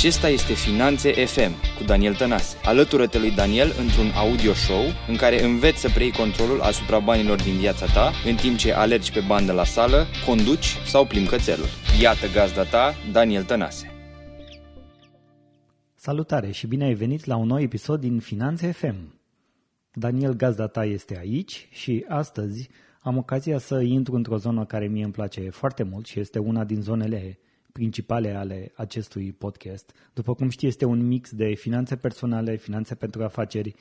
Acesta este Finanțe FM cu Daniel Tănase. Alătură-te lui Daniel într-un audio show în care înveți să preiei controlul asupra banilor din viața ta în timp ce alergi pe bandă la sală, conduci sau plimbi cățelul. Iată gazda ta, Daniel Tănase. Salutare și bine ai venit la un nou episod din Finanțe FM. Daniel gazda ta este aici și astăzi am ocazia să intru într-o zonă care mie îmi place foarte mult și este una din zonele principale ale acestui podcast. După cum știți, este un mix de finanțe personale, finanțe pentru afaceri,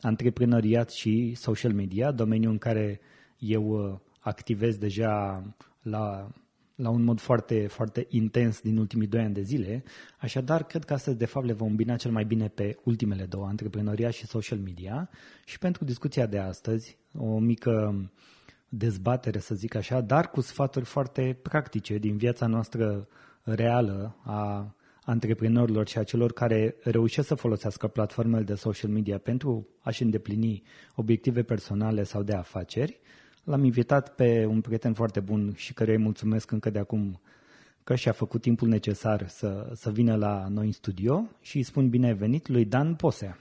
antreprenoriat și social media, domeniul în care eu uh, activez deja la, la un mod foarte, foarte intens din ultimii doi ani de zile. Așadar, cred că astăzi, de fapt, le vom bina cel mai bine pe ultimele două, antreprenoriat și social media. Și pentru discuția de astăzi, o mică dezbatere, să zic așa, dar cu sfaturi foarte practice din viața noastră reală a antreprenorilor și a celor care reușesc să folosească platformele de social media pentru a-și îndeplini obiective personale sau de afaceri. L-am invitat pe un prieten foarte bun și căruia îi mulțumesc încă de acum că și-a făcut timpul necesar să, să vină la noi în studio și îi spun bine venit lui Dan Posea.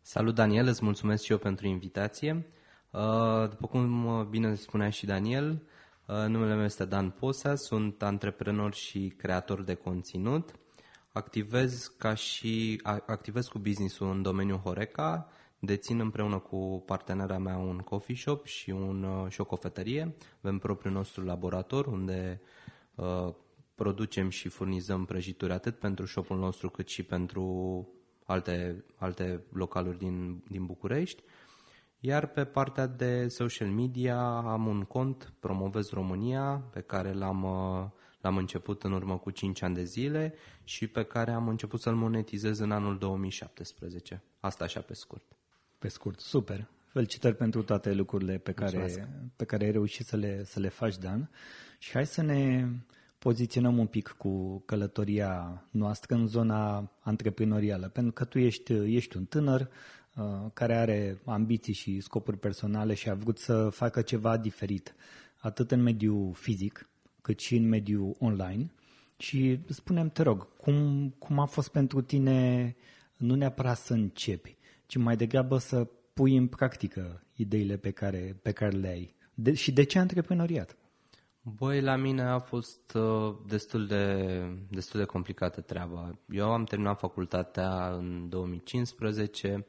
Salut Daniel, îți mulțumesc și eu pentru invitație. Uh, după cum uh, bine spunea și Daniel, uh, numele meu este Dan Posa, sunt antreprenor și creator de conținut. Activez ca și activez cu business-ul în domeniul Horeca, dețin împreună cu partenera mea un coffee shop și, un, și o cofetărie. Avem propriul nostru laborator unde uh, producem și furnizăm prăjituri atât pentru shopul nostru cât și pentru alte, alte localuri din, din București. Iar pe partea de social media am un cont, Promovez România, pe care l-am, uh, l-am început în urmă cu 5 ani de zile și pe care am început să-l monetizez în anul 2017. Asta așa pe scurt. Pe scurt, super. Felicitări pentru toate lucrurile pe care, pe care ai reușit să le, să le faci, Dan. Și hai să ne poziționăm un pic cu călătoria noastră în zona antreprenorială, pentru că tu ești, ești un tânăr, Uh, care are ambiții și scopuri personale și a vrut să facă ceva diferit, atât în mediul fizic, cât și în mediul online. Și spunem, te rog, cum, cum a fost pentru tine nu neapărat să începi, ci mai degrabă să pui în practică ideile pe care, pe care le ai. De, și de ce antreprenoriat? Băi, la mine a fost uh, destul, de, destul de complicată treaba. Eu am terminat facultatea în 2015,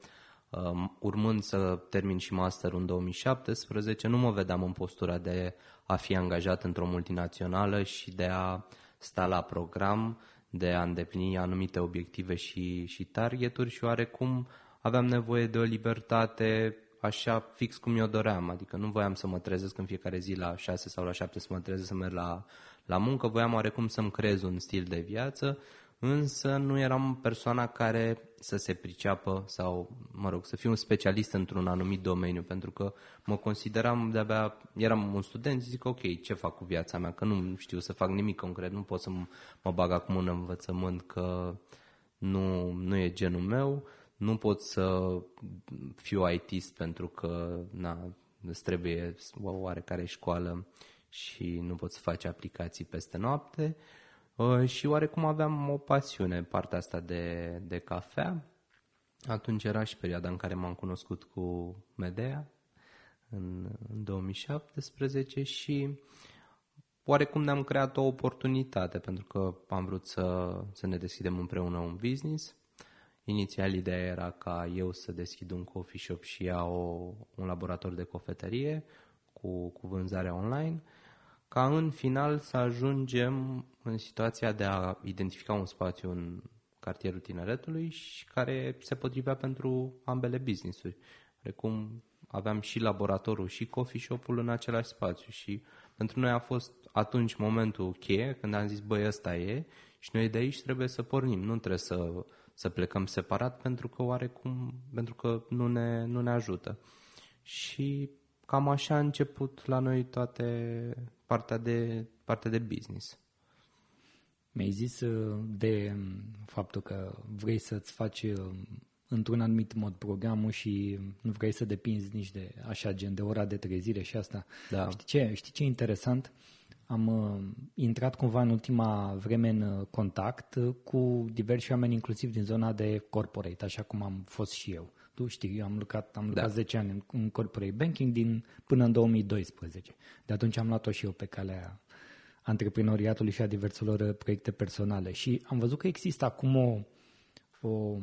urmând să termin și masterul în 2017, nu mă vedeam în postura de a fi angajat într-o multinațională și de a sta la program, de a îndeplini anumite obiective și, și targeturi și oarecum aveam nevoie de o libertate așa fix cum eu doream, adică nu voiam să mă trezesc în fiecare zi la 6 sau la 7 să mă trezesc să merg la, la muncă, voiam oarecum să-mi creez un stil de viață însă nu eram persoana care să se priceapă sau, mă rog, să fiu un specialist într-un anumit domeniu, pentru că mă consideram de-abia, eram un student, zic, ok, ce fac cu viața mea, că nu știu să fac nimic concret, nu pot să mă bag acum în învățământ, că nu, nu e genul meu, nu pot să fiu ITist pentru că, na, îți trebuie o oarecare școală și nu poți să faci aplicații peste noapte, Uh, și oarecum aveam o pasiune partea asta de, de cafea. Atunci era și perioada în care m-am cunoscut cu Medea în, în 2017 și oarecum ne-am creat o oportunitate pentru că am vrut să, să ne deschidem împreună un business. Inițial ideea era ca eu să deschid un coffee shop și ea o, un laborator de cofetărie cu, cu vânzarea online ca în final să ajungem în situația de a identifica un spațiu în cartierul tineretului și care se potrivea pentru ambele business-uri. Precum aveam și laboratorul și coffee shop-ul în același spațiu și pentru noi a fost atunci momentul cheie când am zis, băi, ăsta e și noi de aici trebuie să pornim, nu trebuie să, să plecăm separat pentru că oarecum, pentru că nu ne, nu ne ajută. Și cam așa a început la noi toate partea de, partea de business. Mi-ai zis uh, de um, faptul că vrei să-ți faci uh, într-un anumit mod programul și nu vrei să depinzi nici de așa gen de ora de trezire și asta. Da. Știi ce? Știi ce e interesant? am uh, intrat cumva în ultima vreme în uh, contact uh, cu diversi oameni, inclusiv din zona de corporate, așa cum am fost și eu. Tu știi, eu am lucrat, am lucrat da. 10 ani în, în corporate banking din, până în 2012. De atunci am luat-o și eu pe calea antreprenoriatului și a diverselor proiecte personale. Și am văzut că există acum o, o,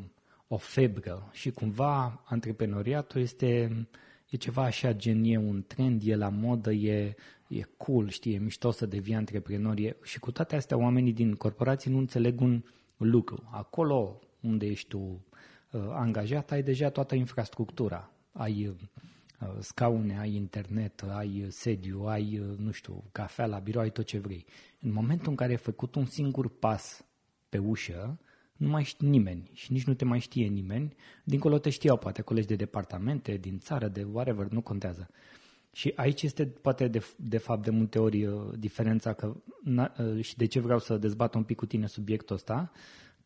o febră și cumva antreprenoriatul este e ceva așa gen, e un trend, e la modă, e, e cool, știi, e mișto să devii antreprenor. E, și cu toate astea, oamenii din corporații nu înțeleg un lucru. Acolo unde ești tu uh, angajat, ai deja toată infrastructura. Ai uh, scaune, ai internet, ai sediu, ai, uh, nu știu, cafea la birou, ai tot ce vrei. În momentul în care ai făcut un singur pas pe ușă, nu mai știi nimeni și nici nu te mai știe nimeni. Dincolo te știau poate colegi de departamente, din țară, de whatever, nu contează. Și aici este poate de, de fapt de multe ori uh, diferența că, na, uh, și de ce vreau să dezbat un pic cu tine subiectul ăsta,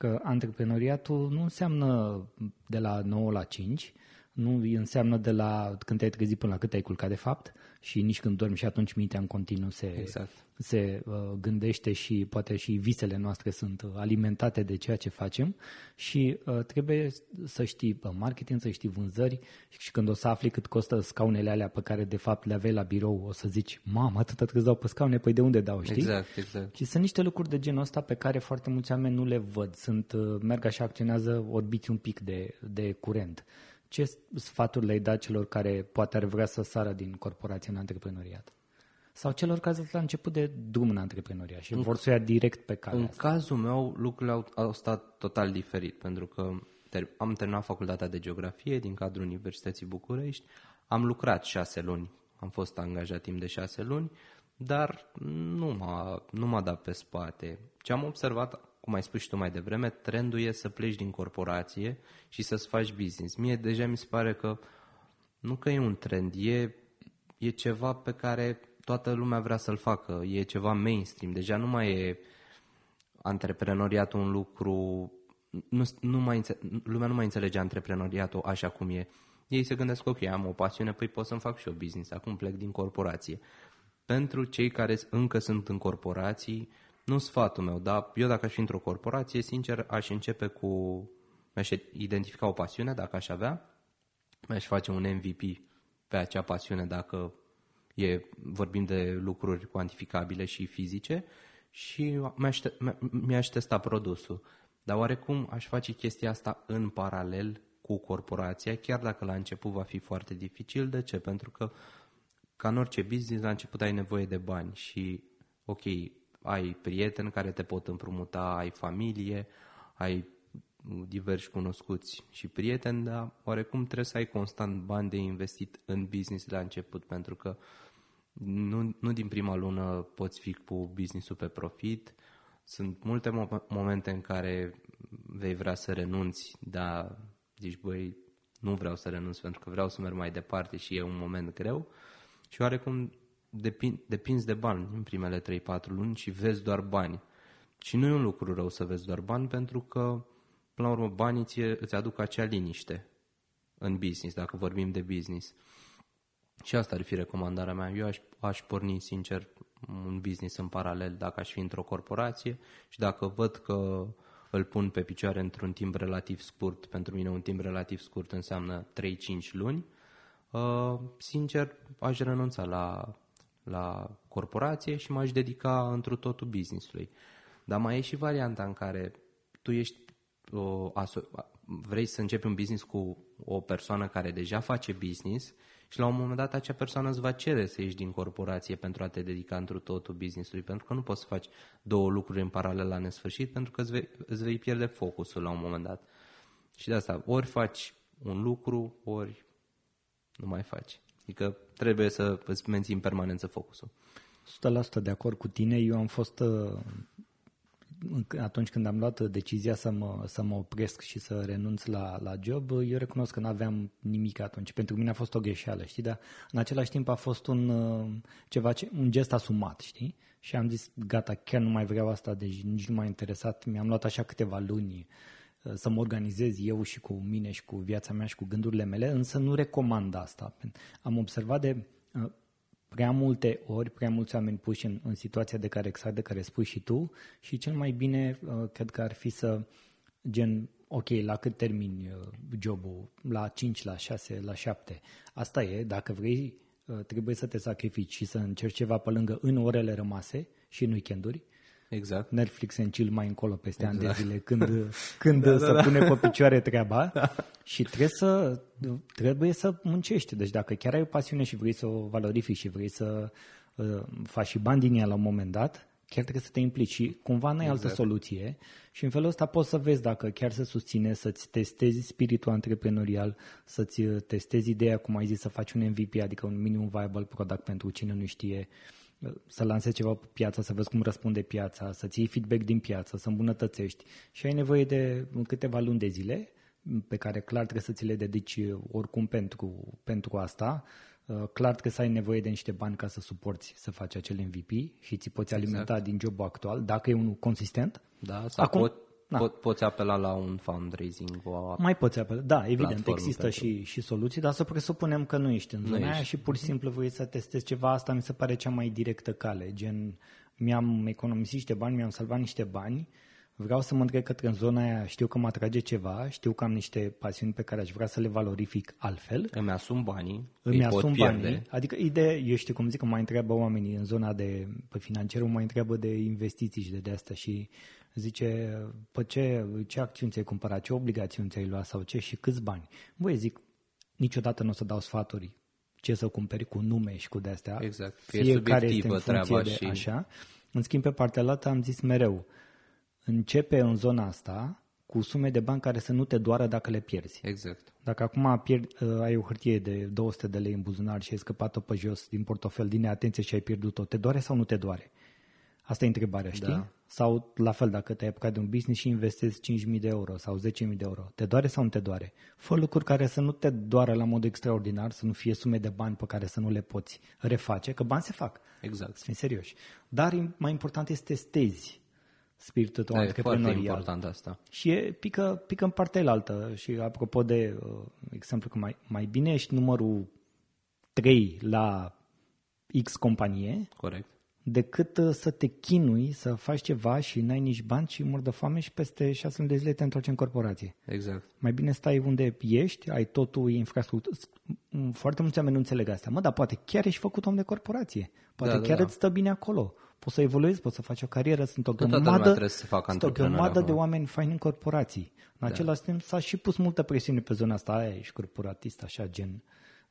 că antreprenoriatul nu înseamnă de la 9 la 5, nu înseamnă de la când te-ai trezit până la cât ai culcat de fapt și nici când dormi și atunci mintea în continuu se, exact. se uh, gândește și poate și visele noastre sunt alimentate de ceea ce facem și uh, trebuie să știi uh, marketing, să știi vânzări și când o să afli cât costă scaunele alea pe care de fapt le aveai la birou, o să zici, mamă, atâta trebuie dau pe scaune, păi de unde dau, știi? Exact, exact. Și sunt niște lucruri de genul ăsta pe care foarte mulți oameni nu le văd, sunt, uh, merg așa, acționează orbiți un pic de, de curent. Ce sfaturi le-ai dat celor care poate ar vrea să sară din corporație în antreprenoriat? Sau celor care sunt la început de drum în antreprenoriat și în, vor să ia direct pe cale În asta? cazul meu, lucrurile au, au stat total diferit, pentru că ter- am terminat facultatea de geografie din cadrul Universității București, am lucrat șase luni, am fost angajat timp de șase luni, dar nu m-a, nu m-a dat pe spate. Ce am observat cum ai spus și tu mai devreme, trendul e să pleci din corporație și să-ți faci business. Mie deja mi se pare că nu că e un trend, e, e ceva pe care toată lumea vrea să-l facă, e ceva mainstream, deja nu mai e antreprenoriatul un lucru, nu, nu mai, lumea nu mai înțelege antreprenoriatul așa cum e. Ei se gândesc, ok, am o pasiune, păi pot să-mi fac și eu business, acum plec din corporație. Pentru cei care încă sunt în corporații, nu sfatul meu, dar eu dacă aș fi într-o corporație, sincer, aș începe cu, mi-aș identifica o pasiune dacă aș avea, mi-aș face un MVP pe acea pasiune dacă e, vorbim de lucruri cuantificabile și fizice și mi-aș, mi-aș testa produsul. Dar oarecum aș face chestia asta în paralel cu corporația, chiar dacă la început va fi foarte dificil. De ce? Pentru că, ca în orice business, la început ai nevoie de bani și, ok, ai prieteni care te pot împrumuta, ai familie, ai diversi cunoscuți și prieteni, dar oarecum trebuie să ai constant bani de investit în business la început, pentru că nu, nu din prima lună poți fi cu businessul pe profit. Sunt multe mo- momente în care vei vrea să renunți, dar zici, băi, nu vreau să renunț pentru că vreau să merg mai departe și e un moment greu. Și oarecum depin, depinzi de bani în primele 3-4 luni și vezi doar bani. Și nu e un lucru rău să vezi doar bani pentru că, până la urmă, banii ți îți aduc acea liniște în business, dacă vorbim de business. Și asta ar fi recomandarea mea. Eu aș, aș porni, sincer, un business în paralel dacă aș fi într-o corporație și dacă văd că îl pun pe picioare într-un timp relativ scurt, pentru mine un timp relativ scurt înseamnă 3-5 luni, uh, sincer, aș renunța la la corporație și m-aș dedica întru totul businessului. Dar mai e și varianta în care tu ești o, aso- vrei să începi un business cu o persoană care deja face business și la un moment dat acea persoană îți va cere să ieși din corporație pentru a te dedica întru totul businessului, pentru că nu poți să faci două lucruri în paralel la nesfârșit, pentru că îți vei, îți vei pierde focusul la un moment dat. Și de asta, ori faci un lucru, ori nu mai faci. Adică trebuie să îți menții în permanență focusul. 100% de acord cu tine. Eu am fost uh, atunci când am luat decizia să mă, să mă opresc și să renunț la, la job, eu recunosc că nu aveam nimic atunci. Pentru mine a fost o greșeală, știi? Dar în același timp a fost un, uh, ceva, un gest asumat, știi? Și am zis, gata, chiar nu mai vreau asta, deci nici nu m-a interesat. Mi-am luat așa câteva luni Uh, să mă organizez eu și cu mine și cu viața mea și cu gândurile mele, însă nu recomand asta. Am observat de uh, prea multe ori, prea mulți oameni puși în, în situația de care exact de care spui și tu și cel mai bine uh, cred că ar fi să gen ok, la cât termini uh, jobul? La 5, la 6, la 7. Asta e, dacă vrei, uh, trebuie să te sacrifici și să încerci ceva pe lângă în orele rămase și în weekenduri. Exact. Netflix and chill mai încolo peste exact. ani de zile când, când da, să da, pune da. pe picioare treaba da. și trebuie să, trebuie să muncești. Deci dacă chiar ai o pasiune și vrei să o valorifici și vrei să uh, faci și bani din ea la un moment dat, chiar trebuie să te implici și cumva n-ai exact. altă soluție și în felul ăsta poți să vezi dacă chiar să susține, să-ți testezi spiritul antreprenorial, să-ți uh, testezi ideea, cum ai zis, să faci un MVP, adică un minimum viable product pentru cine nu știe, uh, să lansezi ceva pe piață, să vezi cum răspunde piața, să-ți iei feedback din piață, să îmbunătățești și ai nevoie de câteva luni de zile pe care clar trebuie să ți le dedici uh, oricum pentru, pentru asta, Uh, clar trebuie să ai nevoie de niște bani ca să suporți să faci acel MVP și ți poți alimenta exact. din jobul actual, dacă e unul consistent. Da, sau Acum, pot, da. pot, poți apela la un fundraising. O Mai poți apela, da, evident, există pentru... și, și soluții, dar să presupunem că nu ești în zona aia și pur și simplu vrei să testezi ceva, asta mi se pare cea mai directă cale, gen mi-am economisit niște bani, mi-am salvat niște bani, vreau să mă întreb către în zona aia, știu că mă atrage ceva, știu că am niște pasiuni pe care aș vrea să le valorific altfel. Îmi asum banii, îmi asum banii. Adică ideea, eu știu cum zic că mai întreabă oamenii în zona de pe financiarul, mai întreabă de investiții și de, de asta și zice, pe ce, ce acțiuni ți-ai cumpărat, ce obligațiuni ți-ai luat sau ce și câți bani. Băi, zic, niciodată nu o să dau sfaturi ce să cumperi cu nume și cu de-astea. Exact, fie Fiecare este în funcție de și... așa. În schimb, pe partea altă am zis mereu, începe în zona asta cu sume de bani care să nu te doară dacă le pierzi. Exact. Dacă acum pierd, uh, ai o hârtie de 200 de lei în buzunar și ai scăpat-o pe jos din portofel, din neatenție și ai pierdut-o, te doare sau nu te doare? Asta e întrebarea, știi? Da. Sau la fel, dacă te-ai apucat de un business și investezi 5.000 de euro sau 10.000 de euro, te doare sau nu te doare? Fă lucruri care să nu te doară la mod extraordinar, să nu fie sume de bani pe care să nu le poți reface, că bani se fac. Exact. Să fim serioși. Dar mai important este să testezi spiritul tău da, antreprenorial. E foarte important asta. Și e, pică, pică în partea altă. Și apropo de uh, exemplu că mai, mai bine ești numărul 3 la X companie Corect. Decât uh, să te chinui să faci ceva și n-ai nici bani și mor de foame și peste 6 luni de zile te întorci în corporație. Exact. Mai bine stai unde ești, ai totul, infrastructură. Foarte mulți oameni nu înțeleg asta. Mă, dar poate chiar ești făcut om de corporație. Poate da, da chiar da, da. îți stă bine acolo poți să evoluezi, poți să faci o carieră, sunt o grămadă, să facă sunt o grămadă de oameni faini în corporații. În da. același timp s-a și pus multă presiune pe zona asta, aia ești corporatist, așa, gen,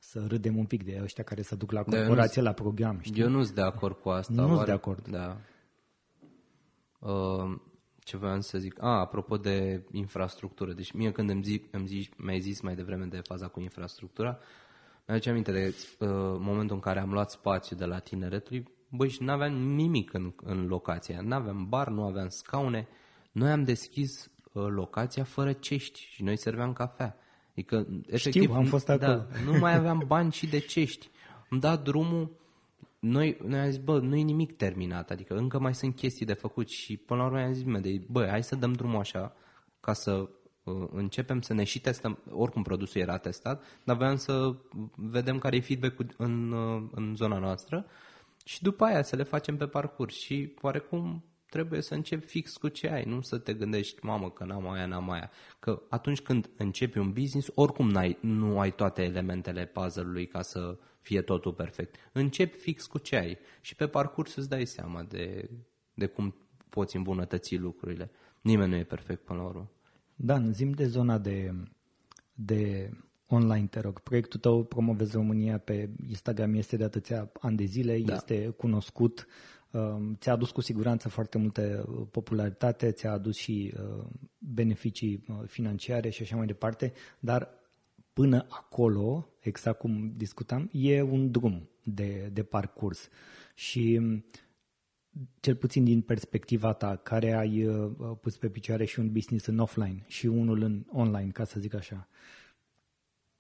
să râdem un pic de ăștia care se duc la corporație, la program. Știi? Eu nu sunt de acord cu asta. Nu sunt de acord. Da. Uh, ce voiam să zic? Ah, apropo de infrastructură. Deci mie când îmi, zic, îmi zici, mi-ai zis mai devreme de faza cu infrastructura, mi-aduce aminte de uh, momentul în care am luat spațiu de la tineretului, băi, și nu aveam nimic în, în locația. Nu aveam bar, nu aveam scaune. Noi am deschis uh, locația fără cești și noi serveam cafea. Adică, efectiv, Știu, am fost da, acolo. nu mai aveam bani și de cești. Am dat drumul, noi, noi am zis, bă, nu e nimic terminat, adică încă mai sunt chestii de făcut și până la urmă am zis, de, bă, hai să dăm drumul așa ca să uh, începem să ne și testăm, oricum produsul era testat, dar voiam să vedem care e feedback-ul în, uh, în zona noastră și după aia să le facem pe parcurs și oarecum trebuie să începi fix cu ce ai, nu să te gândești, mamă, că n-am aia, n-am aia. Că atunci când începi un business, oricum n-ai, nu ai toate elementele puzzle-ului ca să fie totul perfect. Începi fix cu ce ai și pe parcurs îți dai seama de, de cum poți îmbunătăți lucrurile. Nimeni nu e perfect până la urmă. Dan, zim de zona de, de online, te rog. Proiectul tău Promovezi România pe Instagram este de atâția ani de zile, da. este cunoscut, um, ți-a adus cu siguranță foarte multe uh, popularitate, ți-a adus și uh, beneficii uh, financiare și așa mai departe, dar până acolo, exact cum discutam, e un drum de, de parcurs. Și um, cel puțin din perspectiva ta, care ai pus pe picioare și un business în offline și unul în online, ca să zic așa,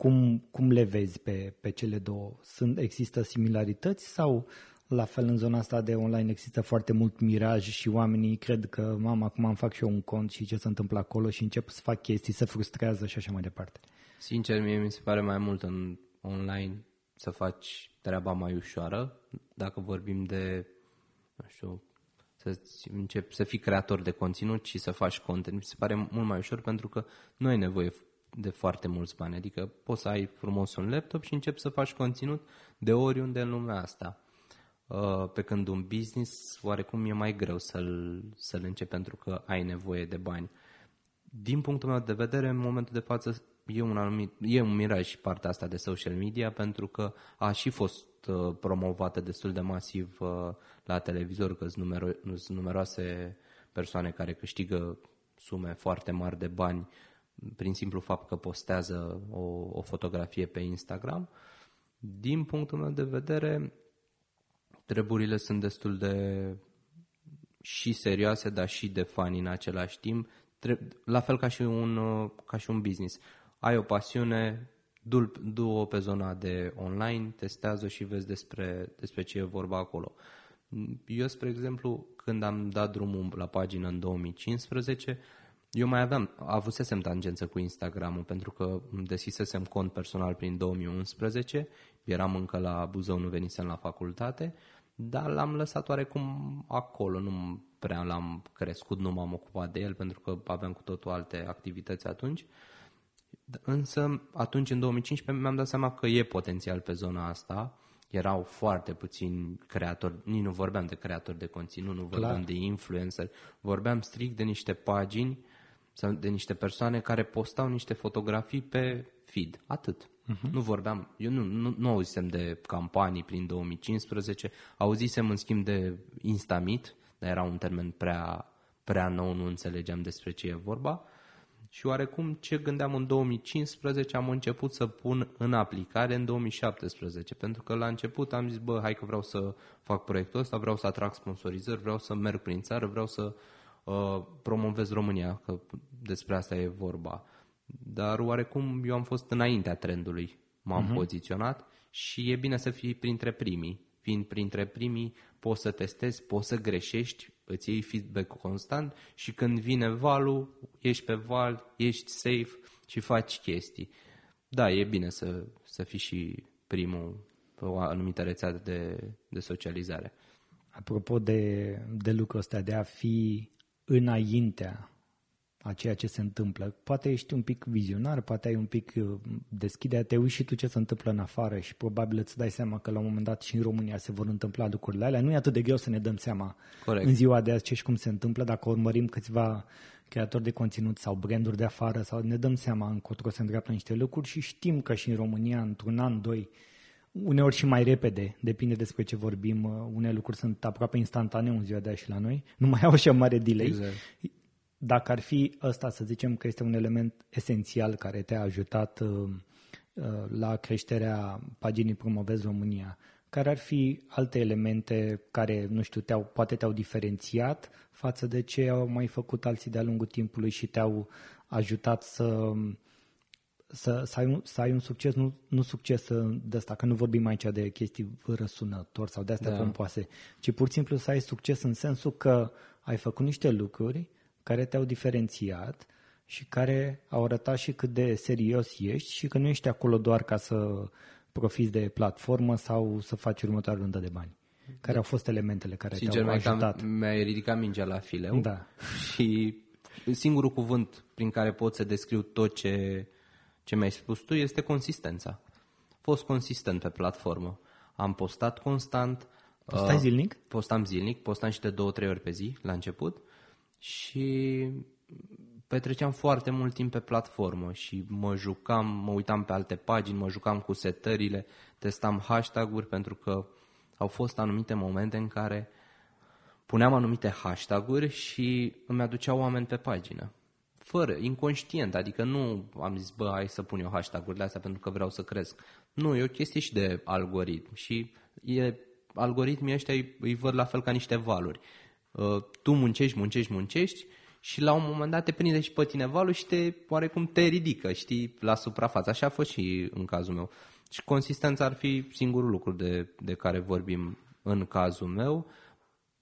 cum, cum le vezi pe, pe cele două? Sunt, există similarități sau la fel în zona asta de online există foarte mult miraj și oamenii cred că, mama, acum îmi fac și eu un cont și ce se întâmplă acolo și încep să fac chestii, se frustrează și așa mai departe? Sincer, mie mi se pare mai mult în online să faci treaba mai ușoară. Dacă vorbim de, nu știu, să începi să fii creator de conținut și să faci content, mi se pare mult mai ușor pentru că nu ai nevoie de foarte mulți bani. Adică poți să ai frumos un laptop și începi să faci conținut de oriunde în lumea asta. Uh, pe când un business oarecum e mai greu să-l, să-l începi pentru că ai nevoie de bani. Din punctul meu de vedere, în momentul de față e un anumit, e un miraj partea asta de social media pentru că a și fost uh, promovată destul de masiv uh, la televizor, că sunt, numero, sunt numeroase persoane care câștigă sume foarte mari de bani prin simplu fapt că postează o, o fotografie pe Instagram. Din punctul meu de vedere, treburile sunt destul de și serioase, dar și de fani în același timp, la fel ca și un, ca și un business. Ai o pasiune, du-o pe zona de online, testează și vezi despre, despre ce e vorba acolo. Eu, spre exemplu, când am dat drumul la pagină în 2015, eu mai aveam, avusesem tangență cu Instagramul pentru că îmi deschisesem cont personal prin 2011, eram încă la Buzău, nu venisem la facultate, dar l-am lăsat oarecum acolo, nu prea l-am crescut, nu m-am ocupat de el pentru că aveam cu totul alte activități atunci. Însă atunci, în 2015, mi-am dat seama că e potențial pe zona asta. Erau foarte puțini creatori, nici nu vorbeam de creatori de conținut, nu vorbeam Clar. de influencer, vorbeam strict de niște pagini sau de niște persoane care postau niște fotografii pe feed. Atât. Uh-huh. Nu vorbeam, eu nu, nu, nu auzisem de campanii prin 2015, auzisem în schimb de Instamit, dar era un termen prea, prea nou, nu înțelegeam despre ce e vorba. Și oarecum ce gândeam în 2015 am început să pun în aplicare în 2017, pentru că la început am zis, bă, hai că vreau să fac proiectul ăsta, vreau să atrag sponsorizări, vreau să merg prin țară, vreau să uh, promovez România, că despre asta e vorba. Dar oarecum eu am fost înaintea trendului, m-am uh-huh. poziționat și e bine să fii printre primii. Fiind printre primii, poți să testezi, poți să greșești, îți iei feedback constant și când vine valul, ești pe val, ești safe și faci chestii. Da, e bine să, să fii și primul pe o anumită rețea de, de socializare. Apropo de, de lucrul ăsta, de a fi înaintea a ceea ce se întâmplă. Poate ești un pic vizionar, poate ai un pic uh, deschidere, te uiți și tu ce se întâmplă în afară și probabil îți dai seama că la un moment dat și în România se vor întâmpla lucrurile alea. Nu e atât de greu să ne dăm seama Corect. în ziua de azi ce și cum se întâmplă, dacă urmărim câțiva creatori de conținut sau branduri de afară sau ne dăm seama încotro se îndreaptă niște lucruri și știm că și în România, într-un an, doi, uneori și mai repede, depinde despre ce vorbim, uh, unele lucruri sunt aproape instantaneu în ziua de azi și la noi, nu mai au așa mare delay. Exact dacă ar fi ăsta, să zicem că este un element esențial care te-a ajutat uh, uh, la creșterea paginii Promovez România, care ar fi alte elemente care, nu știu, te-au, poate te-au diferențiat față de ce au mai făcut alții de-a lungul timpului și te-au ajutat să, să, să, ai, un, să ai un succes, nu, nu succes de asta, că nu vorbim aici de chestii răsunători sau de astea da. pompoase, ci pur și simplu să ai succes în sensul că ai făcut niște lucruri care te-au diferențiat și care au arătat și cât de serios ești și că nu ești acolo doar ca să profiți de platformă sau să faci următoarea rundă de bani. Care au fost elementele care Sincer, te-au ajutat? mi-ai ridicat mingea la fileu da. și singurul cuvânt prin care pot să descriu tot ce, ce mi-ai spus tu este consistența. A fost consistent pe platformă. Am postat constant. Postai uh, zilnic? Postam zilnic, postam și de două, trei ori pe zi la început și petreceam foarte mult timp pe platformă și mă jucam, mă uitam pe alte pagini, mă jucam cu setările, testam hashtag-uri pentru că au fost anumite momente în care puneam anumite hashtag-uri și îmi aduceau oameni pe pagină. Fără, inconștient, adică nu am zis, bă, hai să pun eu hashtag-urile astea pentru că vreau să cresc. Nu, e o chestie și de algoritm și e, algoritmii ăștia îi, îi văd la fel ca niște valuri. Uh, tu muncești, muncești, muncești și la un moment dat te prinde și pe tine valul și te, oarecum te ridică, știi, la suprafață. Așa a fost și în cazul meu. Și consistența ar fi singurul lucru de, de care vorbim în cazul meu.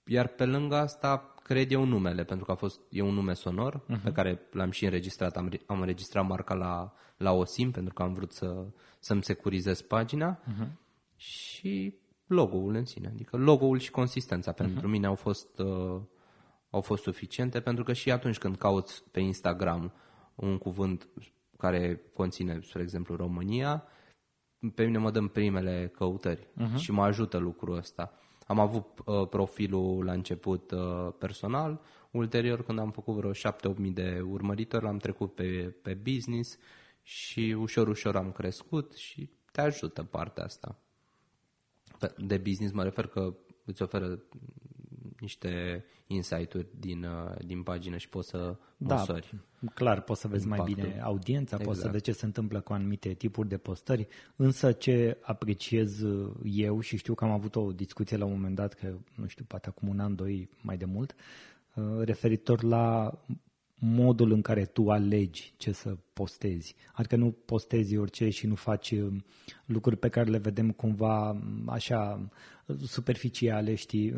Iar pe lângă asta, cred eu numele, pentru că a fost, e un nume sonor uh-huh. pe care l-am și înregistrat. Am, am înregistrat marca la, la OSIM pentru că am vrut să, să-mi securizez pagina. Uh-huh. și logo-ul în sine. Adică logo-ul și consistența pentru uh-huh. mine au fost, uh, au fost suficiente pentru că și atunci când cauți pe Instagram un cuvânt care conține, spre exemplu, România, pe mine mă dăm primele căutări uh-huh. și mă ajută lucrul ăsta. Am avut uh, profilul la început uh, personal, ulterior când am făcut vreo 7-8 mii de urmăritori, l-am trecut pe, pe business și ușor, ușor am crescut și te ajută partea asta. De business mă refer că îți oferă niște insight-uri din, uh, din pagină și poți să da, măsori. clar, poți să vezi impactul. mai bine audiența, exact. poți să exact. vezi ce se întâmplă cu anumite tipuri de postări, însă ce apreciez uh, eu și știu că am avut o discuție la un moment dat, că nu știu, poate acum un an, doi, mai de mult, uh, referitor la modul în care tu alegi ce să postezi. Adică nu postezi orice și nu faci lucruri pe care le vedem cumva așa superficiale, știi,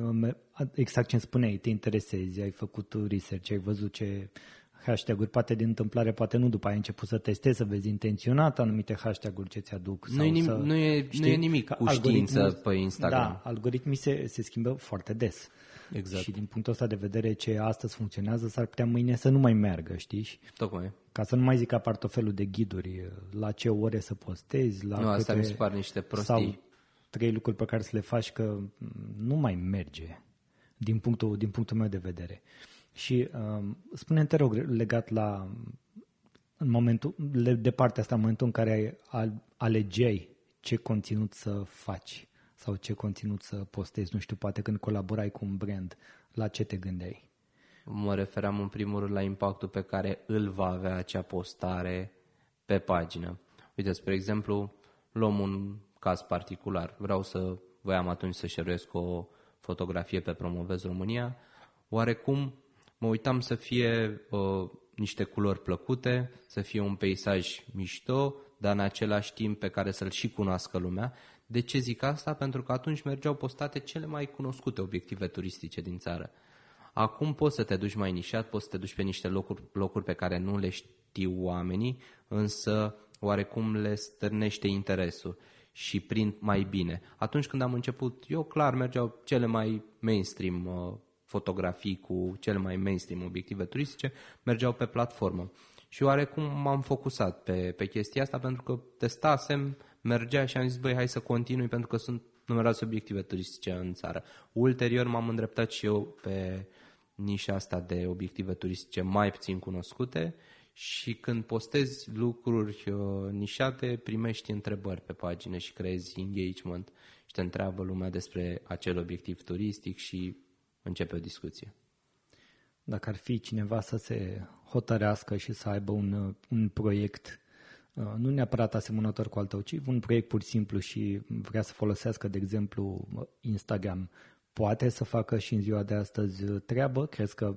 exact ce îmi spuneai, te interesezi, ai făcut research, ai văzut ce hashtag-uri, poate din întâmplare, poate nu, după aia ai început să testezi, să vezi intenționat anumite hashtag-uri ce ți-aduc. Nu, e, nim- să, nu, e, știi, nu e nimic cu știință pe Instagram. Da, algoritmii se, se schimbă foarte des. Exact. Și din punctul ăsta de vedere, ce astăzi funcționează, s-ar putea mâine să nu mai meargă, știi? Tocmai. Ca să nu mai zic ca partofelul de ghiduri, la ce ore să postezi, la nu, câte, asta mi se pare niște prostii. Sau trei lucruri pe care să le faci că nu mai merge din punctul, din punctul meu de vedere. Și um, spune te rog, legat la în momentul, de partea asta, în momentul în care alegeai ce conținut să faci sau ce conținut să postezi, nu știu, poate când colaborai cu un brand, la ce te gândeai? Mă referam în primul rând la impactul pe care îl va avea acea postare pe pagină. Uite, spre exemplu, luăm un caz particular. Vreau să, voiam atunci să șeruiesc o fotografie pe Promovez România. Oarecum mă uitam să fie uh, niște culori plăcute, să fie un peisaj mișto, dar în același timp pe care să-l și cunoască lumea. De ce zic asta? Pentru că atunci mergeau postate cele mai cunoscute obiective turistice din țară. Acum poți să te duci mai nișat, poți să te duci pe niște locuri, locuri pe care nu le știu oamenii, însă oarecum le stârnește interesul și prind mai bine. Atunci când am început, eu clar mergeau cele mai mainstream uh, fotografii cu cele mai mainstream obiective turistice, mergeau pe platformă. Și oarecum m-am focusat pe, pe chestia asta pentru că testasem, mergea și am zis, băi, hai să continui pentru că sunt numeroase obiective turistice în țară. Ulterior m-am îndreptat și eu pe nișa asta de obiective turistice mai puțin cunoscute și când postezi lucruri uh, nișate, primești întrebări pe pagină și creezi engagement și te întreabă lumea despre acel obiectiv turistic și începe o discuție. Dacă ar fi cineva să se hotărească și să aibă un, un proiect uh, nu neapărat asemănător cu al tău, ci un proiect pur și simplu și vrea să folosească, de exemplu, Instagram, poate să facă și în ziua de astăzi treabă? Crezi că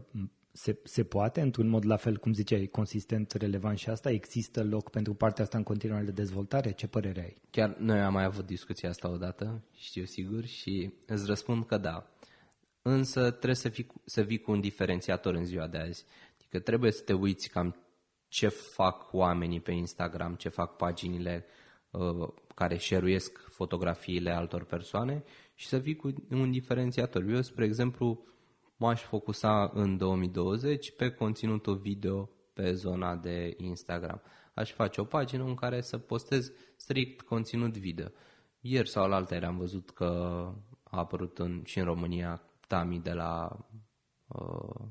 se, se poate, într-un mod la fel, cum ziceai, consistent, relevant și asta? Există loc pentru partea asta în continuare de dezvoltare? Ce părere ai? Chiar noi am mai avut discuția asta odată, știu sigur, și îți răspund că da. Însă trebuie să, fii, să vii cu un diferențiator în ziua de azi. Adică trebuie să te uiți cam ce fac oamenii pe Instagram, ce fac paginile uh, care șeruiesc fotografiile altor persoane și să vii cu un diferențiator. Eu, spre exemplu, m-aș focusa în 2020 pe conținutul video pe zona de Instagram. Aș face o pagină în care să postez strict conținut video. Ieri sau la altă am văzut că a apărut în, și în România Tami de la uh,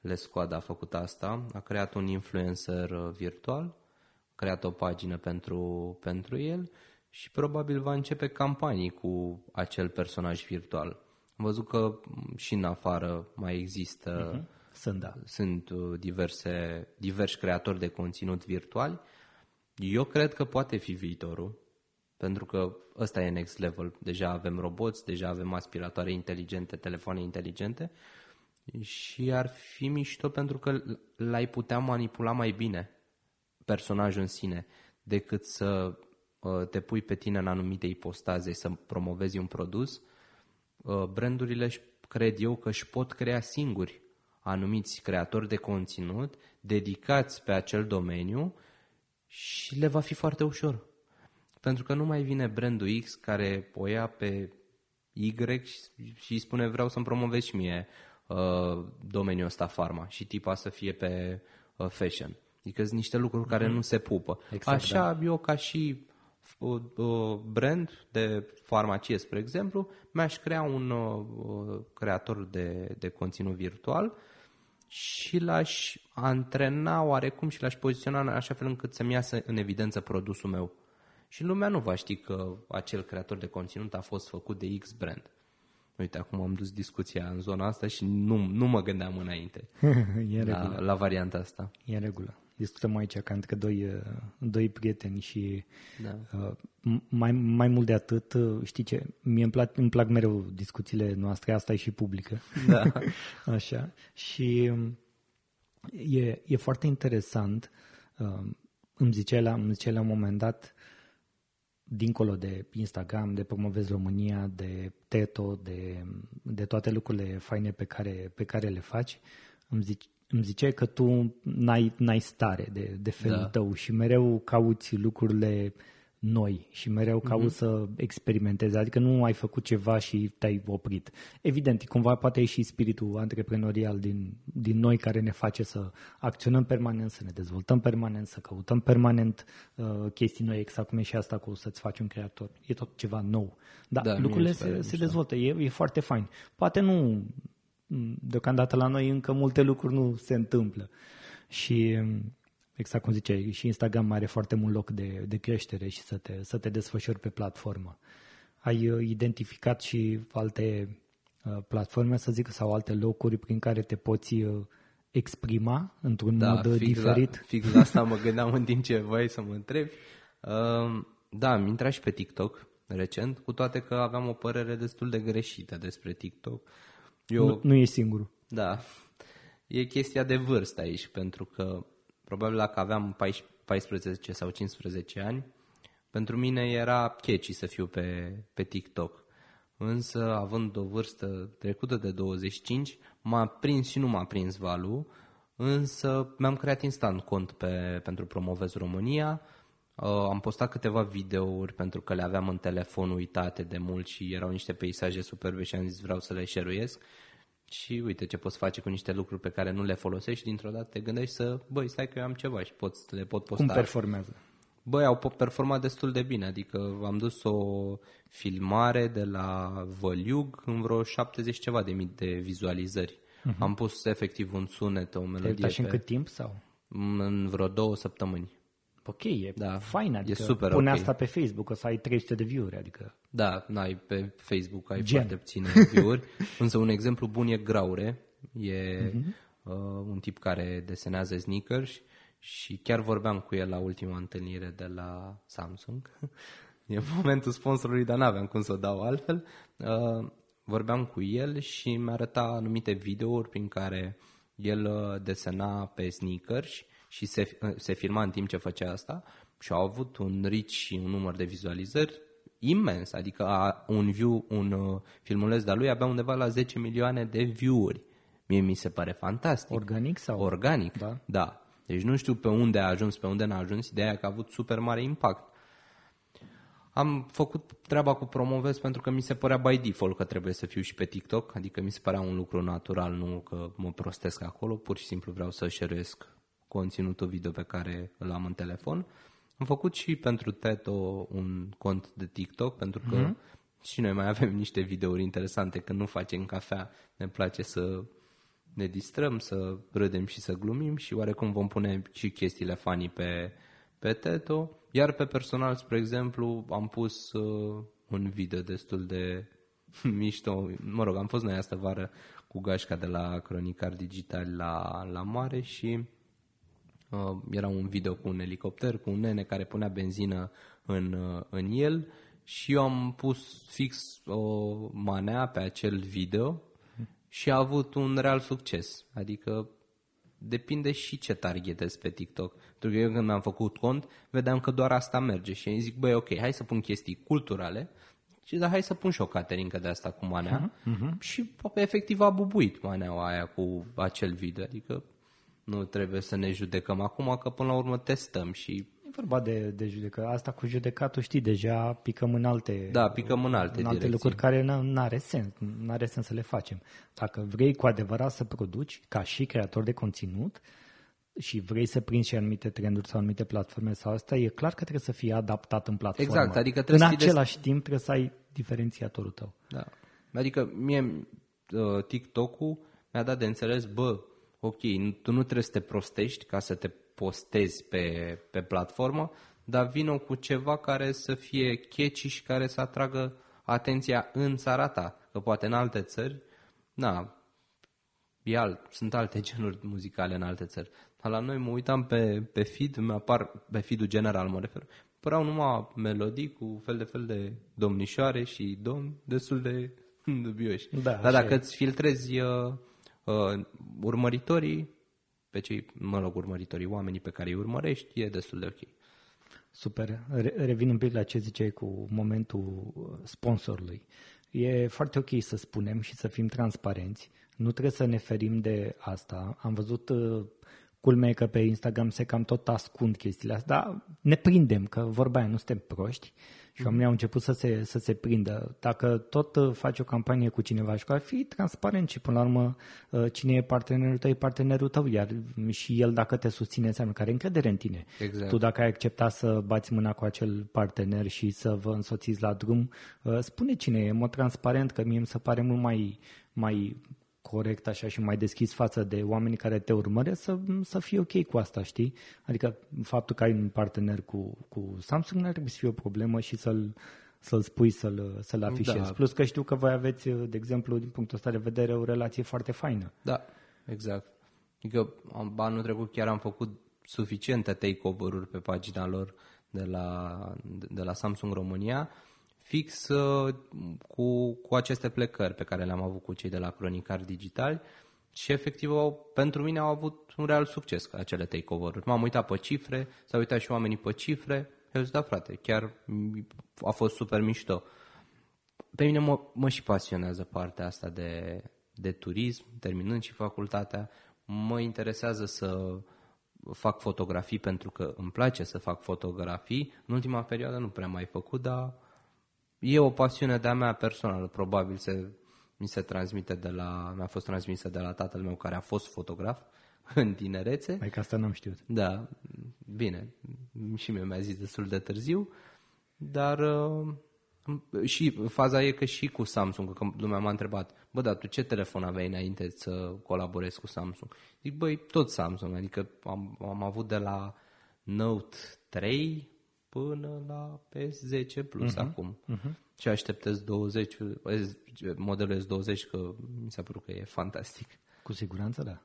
Lescoad a făcut asta, a creat un influencer uh, virtual, a creat o pagină pentru, pentru el și probabil va începe campanii cu acel personaj virtual. Am văzut că și în afară mai există, uh-huh. sunt, da. sunt uh, diverse, diversi creatori de conținut virtual. Eu cred că poate fi viitorul, pentru că ăsta e next level. Deja avem roboți, deja avem aspiratoare inteligente, telefoane inteligente și ar fi mișto pentru că l-ai putea manipula mai bine personajul în sine decât să uh, te pui pe tine în anumite ipostaze să promovezi un produs Uh, brandurile cred eu că își pot crea singuri anumiți creatori de conținut dedicați pe acel domeniu și le va fi foarte ușor. Pentru că nu mai vine brandul X care o ia pe Y și, și îi spune vreau să-mi promovezi și mie uh, domeniul ăsta farma și tipa să fie pe uh, fashion. Adică sunt niște lucruri care nu se pupă. Exact, Așa da. eu ca și uh, uh, brand de farmacie, spre exemplu, mi-aș crea un uh, uh, creator de, de conținut virtual și l-aș antrena oarecum și l-aș poziționa în așa fel încât să-mi iasă în evidență produsul meu. Și lumea nu va ști că acel creator de conținut a fost făcut de X brand. Uite, acum am dus discuția în zona asta și nu, nu mă gândeam înainte e în la, regulă. la varianta asta. E în regulă. Discutăm aici ca între doi, uh, doi prieteni și Da. uh, m- mai, mai mult de atât, uh, știi ce, mie îmi plac, îmi plac mereu discuțiile noastre, asta e și publică. Da. Așa. Și um, e, e foarte interesant. um, Îmi ziceai, la, îmi ziceai la un moment dat, dincolo de Instagram, de Promovezi România, de Teto, de, de toate lucrurile faine pe care, pe care le faci, îmi, zici, îmi ziceai că tu n-ai, n-ai stare de, de felul Da. tău și mereu cauți lucrurile noi și mereu cauți Mhm. să experimentezi, adică nu ai făcut ceva și te-ai oprit. Evident, cumva poate e și spiritul antreprenorial din, din noi care ne face să acționăm permanent, să ne dezvoltăm permanent, să căutăm permanent uh, chestii noi, exact cum e și asta cu să-ți faci un creator. E tot ceva nou. Dar Da, da, mie lucrurile mi se pare se, se mișto. dezvoltă, e, e foarte fain. Poate nu, m, deocamdată la noi încă multe lucruri nu se întâmplă. Și m, exact cum ziceai, și Instagram are foarte mult loc de, de creștere și să te, să te desfășori pe platformă. Ai uh, identificat și alte uh, platforme, să zic, sau alte locuri prin care te poți uh, exprima într-un Da, mod uh, fix diferit? La, fix la asta mă gândeam în timp ce voi să mă întrebi. Uh, da, am intrat și pe TikTok recent, cu toate că aveam o părere destul de greșită despre TikTok. Eu, Nu, nu ești singurul. Da. E chestia de vârstă aici, pentru că probabil dacă aveam 14 sau 15 ani, pentru mine era catchy să fiu pe, pe TikTok. Însă, având o vârstă trecută de 25, m-a prins și nu m-a prins valul, însă mi-am creat instant cont pe, pentru Promovez România, Uh, am postat câteva videouri pentru că le aveam în telefon uitate de mult și erau niște peisaje superbe și am zis vreau să le șeruiesc. Și uite ce poți face cu niște lucruri pe care nu le folosești și dintr-o dată te gândești să, băi, stai că eu am ceva și pot, le pot posta. Cum performează? Băi, au po- performat destul de bine, adică am dus o filmare de la Văliug în vreo 70 ceva de mii de vizualizări. Uh-huh. Am pus efectiv un sunet, o Te-ai melodie uitat și în pe, cât timp sau? în vreo două săptămâni. Ok, e Da, da, fain, e adică super pune ok. asta pe Facebook, o să ai 300 de view-uri, adică Da, n-ai pe Facebook, ai Gen. foarte puține view-uri. Însă un exemplu bun e Graure. E Mhm. uh, un tip care desenează sneakers și chiar vorbeam cu el la ultima întâlnire de la Samsung. e momentul sponsorului, dar n-aveam cum să o dau altfel. Uh, vorbeam cu el și mi-arăta anumite videouri prin care el uh, desena pe sneakers și se, uh, se filma în timp ce făcea asta și au avut un reach și un număr de vizualizări imens, adică a, un view, un uh, filmuleț de-a lui avea undeva la 10 milioane de view-uri. Mie mi se pare fantastic. organic sau? Organic, Da. da. Deci nu știu pe unde a ajuns, pe unde n-a ajuns, ideea e că a avut super mare impact. Am făcut treaba cu promovez pentru că mi se părea by default că trebuie să fiu și pe TikTok, adică mi se părea un lucru natural, nu că mă prostesc acolo, pur și simplu vreau să șeruiesc conținutul video pe care îl am în telefon. Am făcut și pentru Teto un cont de TikTok, pentru că mm-hmm. și noi mai avem niște videouri interesante când nu facem cafea, ne place să ne distrăm, să râdem și să glumim și oarecum vom pune și chestiile funny pe, pe Teto. Iar pe personal, spre exemplu, am pus uh, un video destul de mișto. Mă rog, am fost noi astă vară cu gașca de la Cronicar Digital la, la mare și uh, era un video cu un elicopter, cu un nene care punea benzină în, uh, în el și eu am pus fix o manea pe acel video și a avut un real succes. Adică depinde și ce targetezi pe TikTok. Pentru că eu când mi-am făcut cont, vedeam că doar asta merge și îmi zic, băi, ok, hai să pun chestii culturale și da, hai să pun și o caterincă de asta cu manea uh-huh. și efectiv a bubuit maneaua aia cu acel video. Adică nu trebuie să ne judecăm acum că până la urmă testăm și vorba de, de judecă. Asta cu judecatul, știi, deja picăm în alte, Da, picăm în alte în alte direcții. lucruri care nu are sens, nu are sens să le facem. Dacă vrei cu adevărat să produci ca și creator de conținut și vrei să prinzi și anumite trenduri sau anumite platforme sau asta, e clar că trebuie să fie adaptat în platformă. Exact, adică trebuie în să fii des- același timp trebuie să ai diferențiatorul tău. Da. Adică mie uh, TikTok-ul mi-a dat de înțeles, bă, ok, nu- tu nu trebuie să te prostești ca să te postezi pe, pe platformă, dar vină cu ceva care să fie catchy și care să atragă atenția în țara ta. Că poate în alte țări, na, e alt, sunt alte genuri muzicale în alte țări. Dar la noi mă uitam pe, pe feed, mi apar, pe feed-ul general mă refer, păreau numai melodii cu fel de fel de domnișoare și domni destul de dubioși. Da, Dar așa dacă e. îți filtrezi uh, uh, urmăritorii, pe cei, mă rog, urmăritorii, oamenii pe care îi urmărești, e destul de ok. Super. Re- revin un pic la ce ziceai cu momentul uh, sponsorului. E foarte ok să spunem și să fim transparenți. Nu trebuie să ne ferim de asta. Am văzut uh, culmea e că pe Instagram se cam tot ascund chestiile astea, dar ne prindem, că vorba aia nu suntem proști și oamenii au început să se, să se prindă. Dacă tot uh, faci o campanie cu cineva și ar fi transparent și până la urmă uh, cine e partenerul tău e partenerul tău, iar și el dacă te susține înseamnă că are încredere în tine. Exact. Tu dacă ai accepta să bați mâna cu acel partener și să vă însoțiți la drum, uh, spune cine e, în mod transparent, că mie mi se pare mult mai, mai corect așa și mai deschis față de oamenii care te urmăresc să, să fii ok cu asta, știi? Adică faptul că ai un partener cu, cu Samsung nu ar trebui să fie o problemă și să-l, să-l spui, să-l, să-l afișezi. Da. Plus că știu că voi aveți, de exemplu, din punctul ăsta de vedere, o relație foarte faină. Da, exact. Adică am- anul trecut chiar am făcut suficiente takeover-uri pe pagina lor de la, de la Samsung România, fix uh, cu, cu aceste plecări pe care le-am avut cu cei de la Cronicar Digital și efectiv au, pentru mine au avut un real succes acele takeover-uri. M-am uitat pe cifre, s-au uitat și oamenii pe cifre și au zis, da frate, chiar m- a fost super mișto pe mine mă, mă și pasionează partea asta de, de turism, terminând și facultatea. Mă interesează să fac fotografii pentru că îmi place să fac fotografii. În ultima perioadă nu prea mai făcut, dar e o pasiune de-a mea personală. Probabil se, mi se transmite de la, mi-a fost transmisă de la tatăl meu care a fost fotograf în tinerețe. Adică asta n-am știut. Da, bine, și mie mi-a zis destul de târziu, dar uh, și faza e că și cu Samsung, că lumea m-a întrebat, bă, dar tu ce telefon aveai înainte să colaborezi cu Samsung? Zic, băi, tot Samsung, adică am, am avut de la Note 3 până la PS10 Plus uh-huh, acum. Uh-huh. Și așteptez 20, modelul S20, că mi s-a părut că e fantastic. Cu siguranță, da.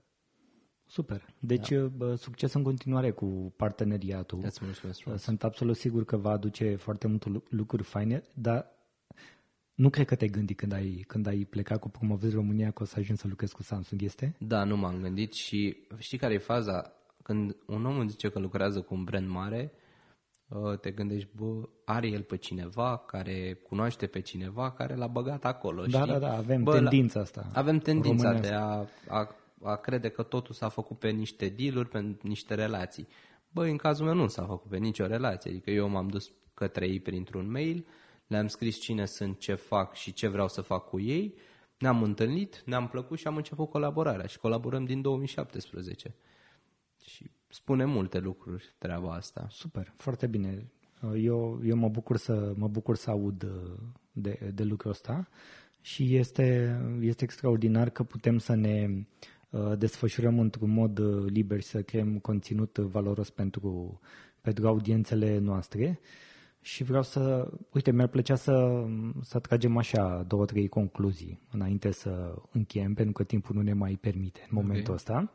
Super. Deci, da. succes în continuare cu parteneriatul. Îți mulțumesc frumos. Sunt absolut sigur că va aduce foarte multe lu- lucruri faine, dar nu cred că te-ai gândit când ai, când ai plecat cu Promovezi România că o să ajungi să lucrezi cu Samsung, este? Da, nu m-am gândit și știi care e faza? Când un om îți zice că lucrează cu un brand mare, uh, te gândești, bă, are el pe cineva care cunoaște pe cineva care l-a băgat acolo, Da, știi? da, da, avem Bă, tendința asta Avem tendința românească. de a, a, a crede că totul s-a făcut pe niște dealuri, pe niște relații. Băi, în cazul meu nu s-a făcut pe nicio relație, adică eu m-am dus către ei printr-un mail, le-am scris cine sunt, ce fac și ce vreau să fac cu ei, ne-am întâlnit, ne-am plăcut și am început colaborarea și colaborăm din 2017. Și spune multe lucruri treaba asta. Super, foarte bine. Eu, eu mă, bucur să, mă bucur să aud uh, de, de lucrul ăsta și este, este extraordinar că putem să ne uh, desfășurăm într-un mod uh, liber și să creăm conținut uh, valoros pentru, pentru audiențele noastre. Și vreau să, uite, mi-ar plăcea să, să tragem așa două, trei concluzii înainte să încheiem, pentru că timpul nu ne mai permite în momentul ăsta.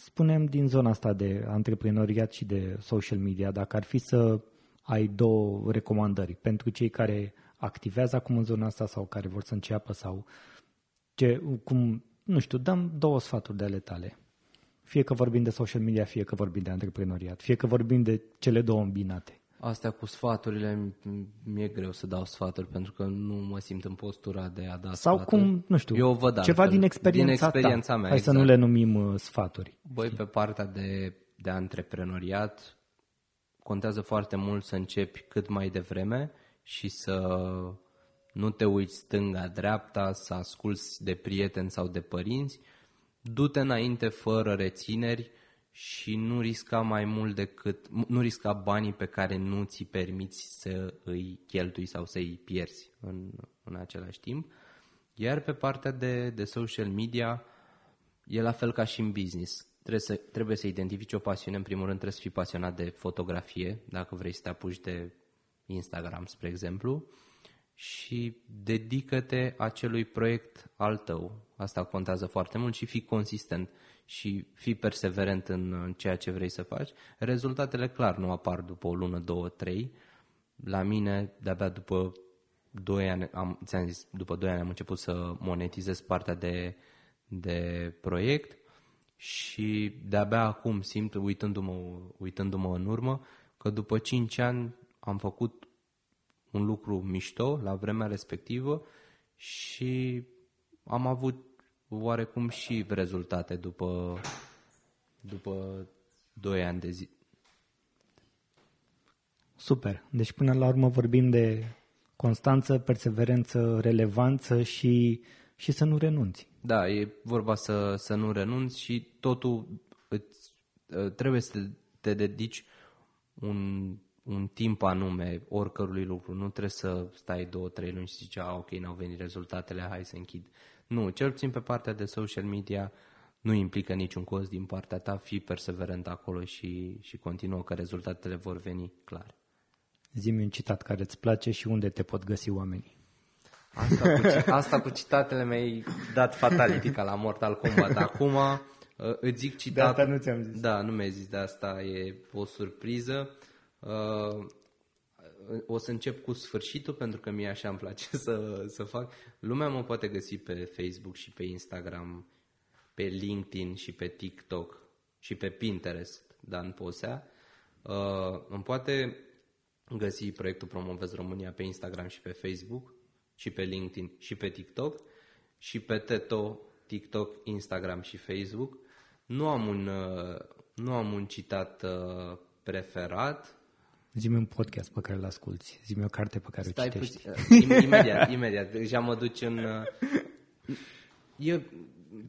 Spunem din zona asta de antreprenoriat și de social media, dacă ar fi să ai două recomandări pentru cei care activează acum în zona asta sau care vor să înceapă sau ce, cum, nu știu, dăm două sfaturi de ale tale. Fie că vorbim de social media, fie că vorbim de antreprenoriat, fie că vorbim de cele două îmbinate. Astea cu sfaturile, m- mi-e greu să dau sfaturi pentru că nu mă simt în postura de a da Sau sfaturi. cum, nu știu, Eu văd ceva altfel. din experiența, din experiența ta. mea. Hai exact. să nu le numim uh, sfaturi. Băi, pe partea de, de antreprenoriat, contează foarte mult să începi cât mai devreme și să nu te uiți stânga-dreapta, să asculți de prieteni sau de părinți, du-te înainte fără rețineri și nu risca mai mult decât, nu risca banii pe care nu ți permiți să îi cheltui sau să îi pierzi în, în același timp. Iar pe partea de, de social media, e la fel ca și în business. Trebuie să, trebuie să identifici o pasiune. În primul rând trebuie să fii pasionat de fotografie, dacă vrei să te apuci de Instagram, spre exemplu, și dedică-te acelui proiect al tău. Asta contează foarte mult și fii consistent și fii perseverent în ceea ce vrei să faci. Rezultatele clar nu apar după o lună, două, trei. La mine, de-abia după 2 ani, am, ți-am zis, după 2 ani am început să monetizez partea de, de proiect și de-abia acum simt, uitându-mă, uitându-mă în urmă, că după 5 ani am făcut un lucru mișto la vremea respectivă și am avut oarecum și rezultate după, după 2 ani de zi. Super. Deci până la urmă vorbim de constanță, perseverență, relevanță și, și să nu renunți. Da, e vorba să, să nu renunți și totul îți, ă, trebuie să te dedici un, un timp anume oricărui lucru. Nu trebuie să stai două, trei luni și zici, a, ok, n-au venit rezultatele, hai să închid. Nu, cel puțin pe partea de social media nu implică niciun cost din partea ta, fii perseverent acolo și, și continuă că rezultatele vor veni clar. Zi-mi un citat care îți place și unde te pot găsi oamenii. Asta cu, asta cu citatele mi-ai dat fatality ca la Mortal Kombat. Acum uh, îți zic citat... De asta nu ți-am zis. Da, nu mi-ai zis de asta, e o surpriză. Uh, o să încep cu sfârșitul pentru că mie așa îmi place să, să fac. Lumea mă poate găsi pe Facebook și pe Instagram, pe LinkedIn și pe TikTok și pe Pinterest, Dan Posea. Uh, îmi poate găsi proiectul Promovez România pe Instagram și pe Facebook și pe LinkedIn și pe TikTok și pe Teto, TikTok, Instagram și Facebook. Nu am un, uh, nu am un citat uh, preferat, Zi-mi un podcast pe care îl asculti. Zi-mi o carte pe care Stai o citești. Puțin, uh, imediat, imediat. Deja mă duci în... Eu,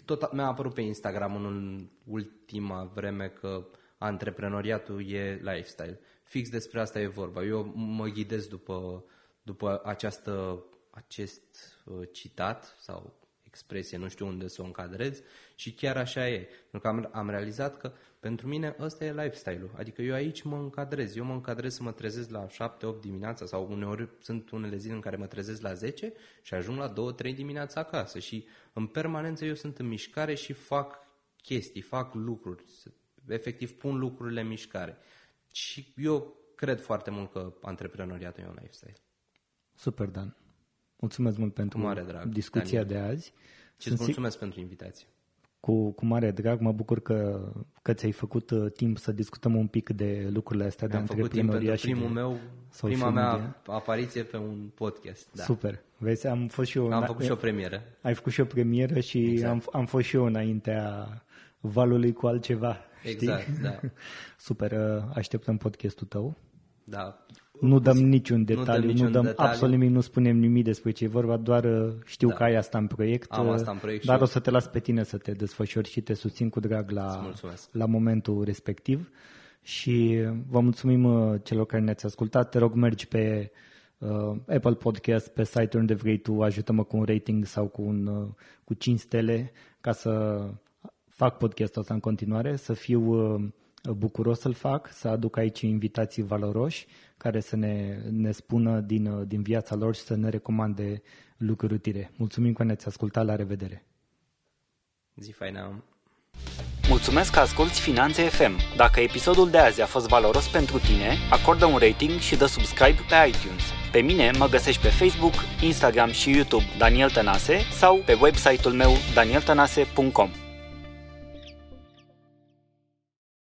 tot mi-a apărut pe Instagram în ultima vreme că antreprenoriatul e lifestyle. Fix despre asta e vorba. Eu mă ghidez după, după această, acest uh, citat sau expresie, nu știu unde să o încadrez și chiar așa e. Pentru că am, am realizat că pentru mine ăsta e lifestyle-ul. Adică eu aici mă încadrez. Eu mă încadrez să mă trezesc la 7-8 dimineața sau uneori sunt unele zile în care mă trezesc la 10 și ajung la 2-3 dimineața acasă și în permanență eu sunt în mișcare și fac chestii, fac lucruri, efectiv pun lucrurile în mișcare. Și eu cred foarte mult că antreprenoriatul e un lifestyle. Super, Dan. Mulțumesc mult pentru mare drag, discuția Daniel. de azi. Și îți mulțumesc pentru invitație. Cu, cu mare drag, mă bucur că, că ți-ai făcut uh, timp să discutăm un pic de lucrurile astea Mi-am de antreprenoria și primul de meu, prima mea media. apariție pe un podcast. Da. Super. Vezi, am fost și eu... Am făcut și o premieră. Ai făcut și o premieră și exact. am, am fost și eu înaintea valului cu altceva. Exact, știi? da. Super, uh, așteptăm podcastul tău. Da. Nu dăm niciun detaliu, nu dăm, niciun nu dăm detaliu. absolut nimic, nu spunem nimic despre ce e vorba, doar uh, știu da. că ai asta în proiect, Am asta în proiect dar o să te las pe tine să te desfășori și te susțin cu drag la, la momentul respectiv. Și vă mulțumim uh, celor care ne-ați ascultat. Te rog, mergi pe uh, Apple Podcast, pe site unde vrei tu, ajută-mă cu un rating sau cu, un, uh, cu 5 stele ca să fac podcastul ăsta în continuare, să fiu uh, bucuros să-l fac, să aduc aici invitații valoroși care să ne, ne spună din, din viața lor și să ne recomande lucruri utile. Mulțumim că ne-ați ascultat, la revedere! Zi faină! Mulțumesc că asculti Finanțe FM. Dacă episodul de azi a fost valoros pentru tine, acordă un rating și dă subscribe pe iTunes. Pe mine mă găsești pe Facebook, Instagram și YouTube Daniel Tănase sau pe website-ul meu danieltănase.com.